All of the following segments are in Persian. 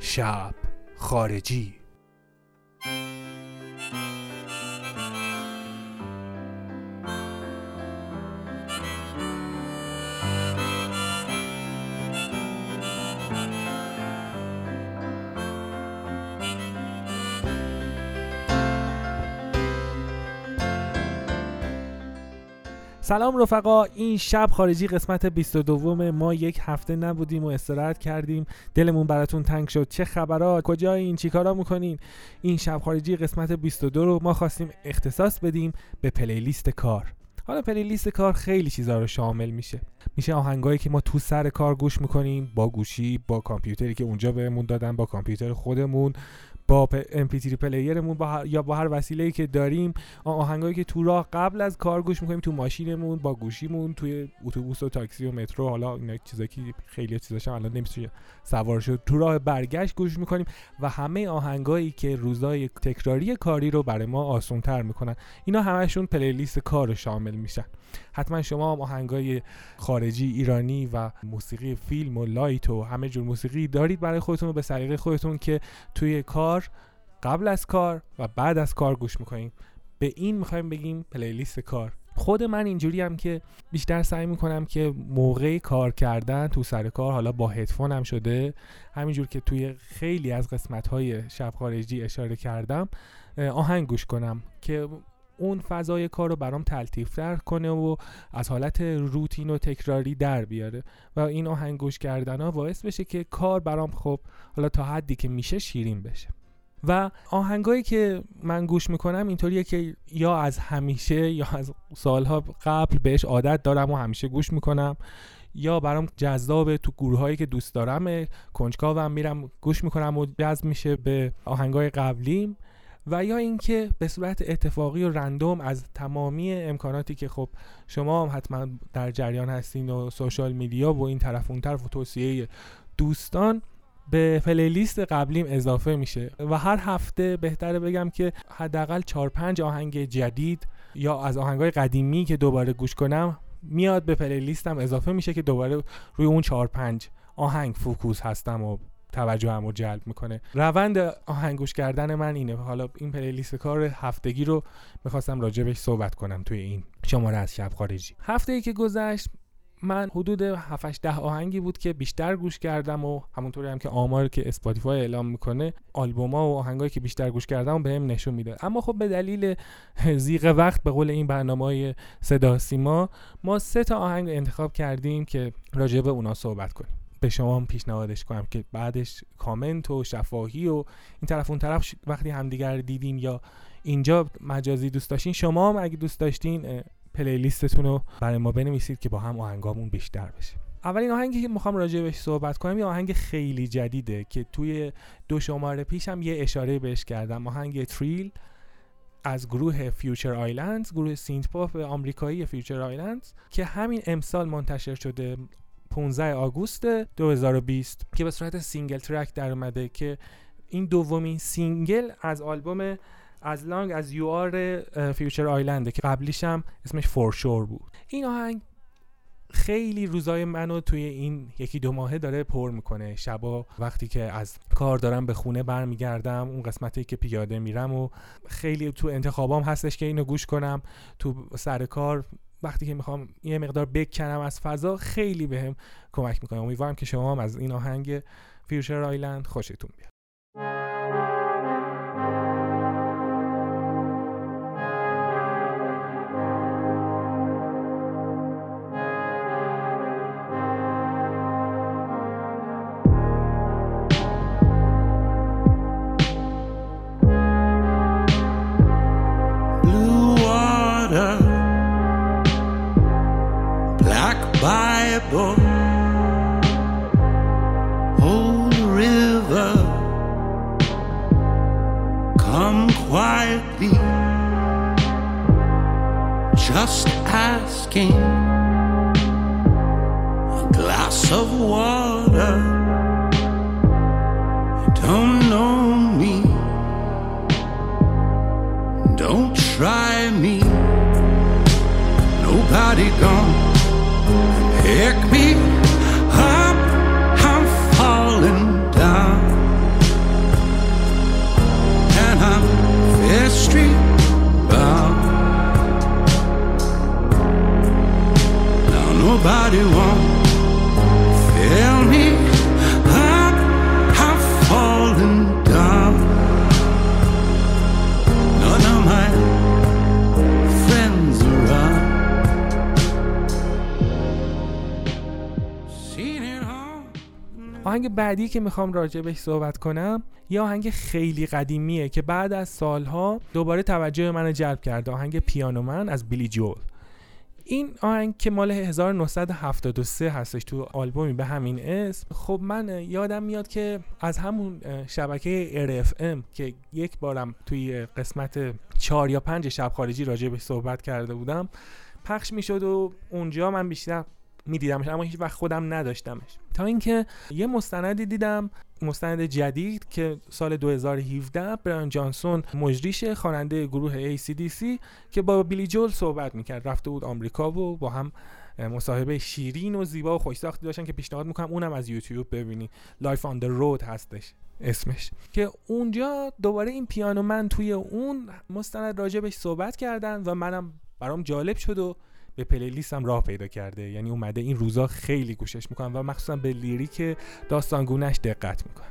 شب خارجی. سلام رفقا این شب خارجی قسمت 22 ما یک هفته نبودیم و استراحت کردیم. دلمون براتون تنگ شد. چه خبرا کجایین چیکارا می‌کنین؟ این شب خارجی قسمت 22 رو ما خواستیم اختصاص بدیم به playlist کار. حالا playlist کار خیلی چیزا رو شامل میشه. میشه آهنگایی که ما تو سر کار گوش می‌کنیم با گوشی با کامپیوتری که اونجا بهمون دادن با کامپیوتر خودمون. با MP3 player مون با یا با هر وسیله‌ای که داریم آهنگایی که تو راه قبل از کار گوش می‌کنیم تو ماشینمون با گوشیمون توی اتوبوس و تاکسی و مترو حالا اینا چیزایی که خیلی چیزاش الان نمیشه سوار شد تو راه برگشت گوش می‌کنیم و همه آهنگایی که روزای تکراری کاری رو برای ما آسان‌تر می‌کنن. اینا همشون playlist کار شامل میشن. حتما شما هم آهنگای خارجی ایرانی و موسیقی فیلم و light و همه جور موسیقی دارید برای خودتون و به سلیقه خودتون که توی کار قبل از کار و بعد از کار گوش می‌کنیم. به این می‌خوایم بگیم playlist کار. خود من اینجوری هم که بیشتر سعی می‌کنم که موقع کار کردن تو سر کار حالا با هدفون هم شده همینجور که توی خیلی از قسمت های شب خارجی اشاره کردم آهنگ گوش کنم که اون فضای کار رو برام تر کنه و از حالت روتین و تکراری در بیاره. و این آهنگ گوش کردن ها باعث بشه که کار برام خب حالا تا حدی که میشه شیرین بشه. و آهنگایی که من گوش می‌کنم اینطوریه که یا از همیشه یا از سالها قبل بهش عادت دارم و همیشه گوش می‌کنم یا برام جذاب تو گروه هایی که دوست دارم کنجکاوم میرم گوش می‌کنم و جذب میشه به آهنگای قبلیم. و یا اینکه به صورت اتفاقی و رندوم از تمامی امکاناتی که خب شما هم حتما در جریان هستین و سوشال میدیا و این طرف اون طرف و توصیه دوستان به پلیلیست قبلیم اضافه میشه و هر هفته بهتره بگم که حداقل 4 5 آهنگ جدید یا از آهنگای قدیمی که دوباره گوش کنم میاد به playlist م. اضافه میشه که دوباره روی اون 4 5 آهنگ focus هستم و توجه رو جلب می‌کنه. روند آهنگ گوش کردن من اینه. حالا این playlist کار هفتگی رو می‌خواستم راجبش صحبت کنم توی این شماره از شب خارجی. هفته ای که گذشت من حدود 7 ده آهنگی بود که بیشتر گوش کردم و همونطوری هم که آمار که اسپاتیفای اعلام می‌کنه آلبوما و آهنگایی که بیشتر گوش کردم بهم نشون میده. اما خب به دلیل زیغ وقت به قول این برنامه های صدا سیما ما سه تا آهنگ انتخاب کردیم که راجع به اونا صحبت کنیم. به شما هم پیشنهادش کنم که بعدش کامنت و شفاهی و این طرف اون طرف وقتی همدیگر دیدیم یا اینجا مجازی دوست داشتین شما هم اگه دوست داشتین پلیلیستتون رو برای ما بنویسید که با هم آهنگامون بیشتر بشه. اولین آهنگی که می‌خوام راجع بهش صحبت کنم یه آهنگ خیلی جدیده که توی دو شماره پیشم یه اشاره بهش کردم. آهنگ Thrill از گروه Future Islands گروه synth-pop آمریکایی Future Islands که همین امسال منتشر شده 15 آگوست 2020 که به صورت single track در اومده که این دومین single از آلبوم As Long As You Are Future Islands ه که قبلیش هم اسمش For Sure بود. این آهنگ خیلی روزای منو توی این یکی دو ماهه داره پر می‌کنه. شبا وقتی که از کار دارم به خونه برمیگردم اون قسمتی که پیاده میرم و خیلی تو انتخابام هستش که اینو گوش کنم. تو سر کار وقتی که می‌خوام یه مقدار بکنم از فضا خیلی بهم کمک می‌کنه. امیدوارم که شما هم از این آهنگ فیوچر آیلند خوشتون بیاد. Bible, old river. Come quietly, just asking a glass of water. Don't know me, don't try me. Nobody gone Ik me up, I'm falling down. And I'm mystery bound. Now nobody wants آهنگ بعدی که می‌خوام راجع بهش صحبت کنم یه آهنگ خیلی قدیمیه که بعد از سالها دوباره توجه منو جلب کرده. آهنگ پیانو من از بیلی جول. این آهنگ که مال 1973 هستش تو آلبومی به همین اسم. خب من یادم میاد که از همون شبکه RFM که یک بارم توی قسمت 4 یا 5 شب خارجی راجع به صحبت کرده بودم پخش می‌شد و اونجا من بیشتر میدیدمش اما هیچ وقت خودم نداشتمش. تا اینکه یه مستندی دیدم مستند جدید که سال 2017 برایان جانسون مجریش خواننده گروه ACDC که با بیلی جوئل صحبت می‌کرد. رفته بود آمریکا و با هم مصاحبه شیرین و زیبا و خوشساختی داشتن که پیشنهاد می‌کنم اونم از یوتیوب ببینی. Life on the Road هستش اسمش. که اونجا دوباره این پیانو من توی اون مستند راجبش صحبت کردن و منم برام جالب شد و به پلیلیستم راه پیدا کرده. یعنی اومده این روزا خیلی گوشش می‌کنم و مخصوصا به لیریک داستانگونش دقت می‌کنم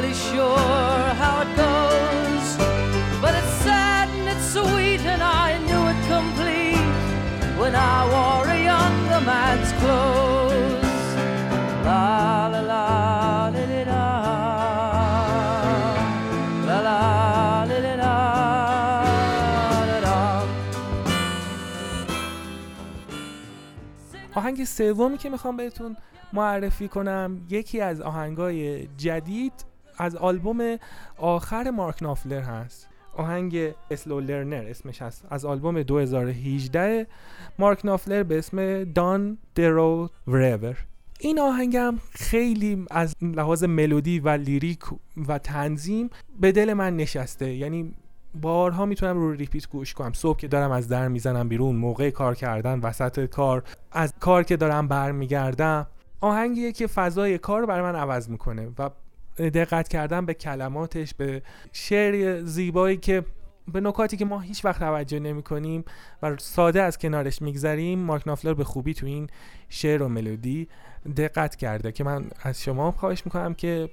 Really sure how it goes, but it's sad and it's sweet, and I knew it complete when I wore a younger man's clothes. La la la. آهنگ سومی که می‌خوام بهتون معرفی کنم یکی از آهنگای جدید از آلبوم آخر مارک نافلر هست. آهنگ Slow Learner اسمش هست. از آلبوم 2018 مارک نافلر به اسم Down the Road Wherever این آهنگم خیلی از لحاظ ملودی و lyric و تنظیم به دل من نشسته. یعنی بارها می‌تونم رو repeat گوش کنم. صبح که دارم از در می‌زنم بیرون موقع کار کردن وسط کار از کار که دارم برمیگردم. آهنگیه که فضای کار رو برای من عوض می‌کنه و دقت کردن به کلماتش به شعر زیبایی که به نکاتی که ما هیچ وقت توجه نمی کنیم و ساده از کنارش میگذریم مارک نافلر به خوبی تو این شعر و ملودی دقت کرده که من از شما خواهش می‌کنم که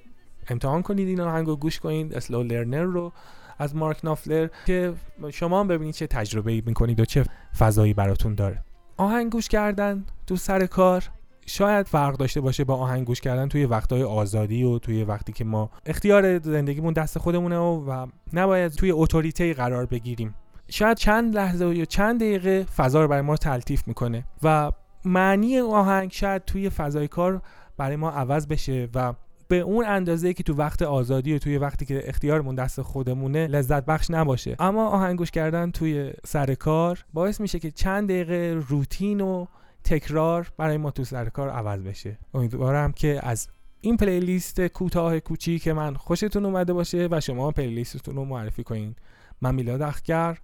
امتحان کنید این آهنگ رو گوش کنید اسلو لرنر رو از مارک نافلر که شما هم ببینید چه تجربه ای می‌کنید و چه فضایی براتون داره. آهنگ گوش کردن تو سر کار. شاید فرق داشته باشه با آهنگ گوش کردن توی وقتهای آزادی و توی وقتی که ما اختیار زندگیمون دست خودمونه و, و نباید توی اتوریته قرار بگیریم. شاید چند لحظه یا چند دقیقه فضا رو برای ما تلطیف می‌کنه و معنی آهنگ شاید توی فضای کار برای ما عوض بشه و به اون اندازه که تو وقت آزادی و توی وقتی که اختیارمون دست خودمونه لذت بخش نباشه. اما آهنگوش کردن توی سر کار باعث میشه که چند دقیقه روتین و تکرار برای ما تو سر کار عوض بشه. امیدوارم که از این پلیلیست کوتاه کوچیک که من خوشتون اومده باشه و شما پلیلیستتون رو معرفی کنین. من میلاد اخگر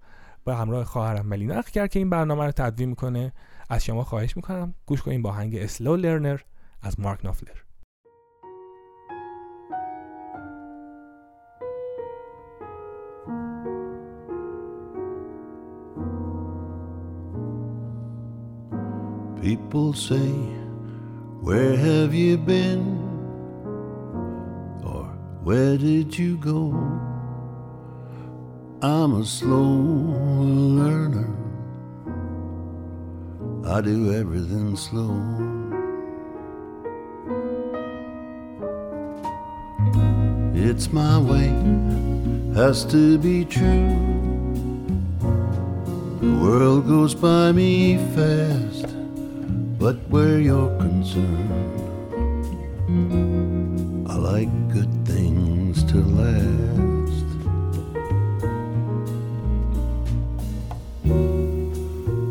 به همراه خواهرم ملینا اخگر که این برنامه رو تدوین می‌کنه. از شما خواهش می‌کنم گوش کنین با آهنگ اسلو لرنر از مارک نافلر. People say, Where have you been? Or where did you go? I'm a slow learner. I do everything slow. it's my way, has to be true. The world goes by me fast, but where you're concerned, I like good things to last.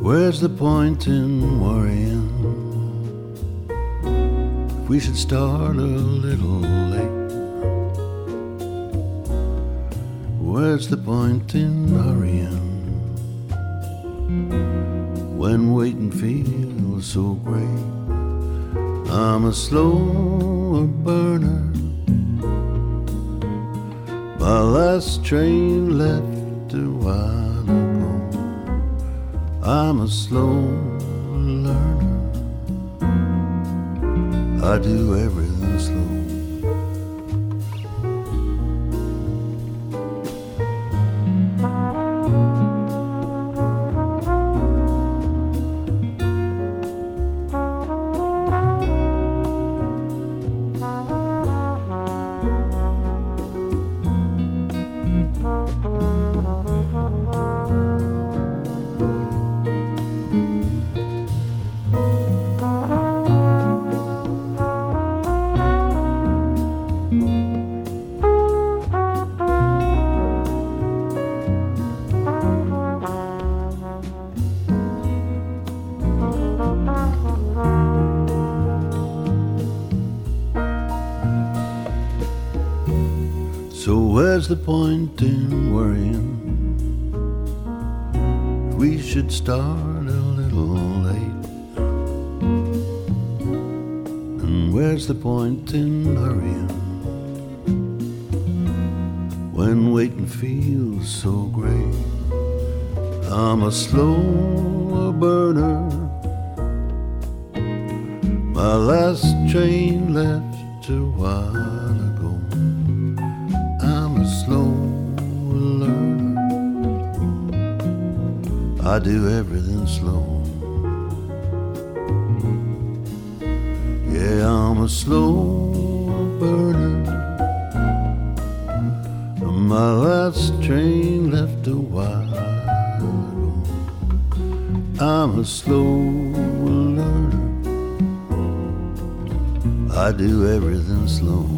Where's the point in worrying? If we should start a little late. Where's the point in hurrying? When waiting feels so great. I'm a slower burner. My last train left a while ago. I'm a slow learner. I do everything slow. We should start a little late. And where's the point in hurrying? When waiting feels so great. I'm a slow burner. My last train left a while I do everything slow. Yeah, I'm a slow burner. My last train left a while ago. I'm a slow learner. I do everything slow.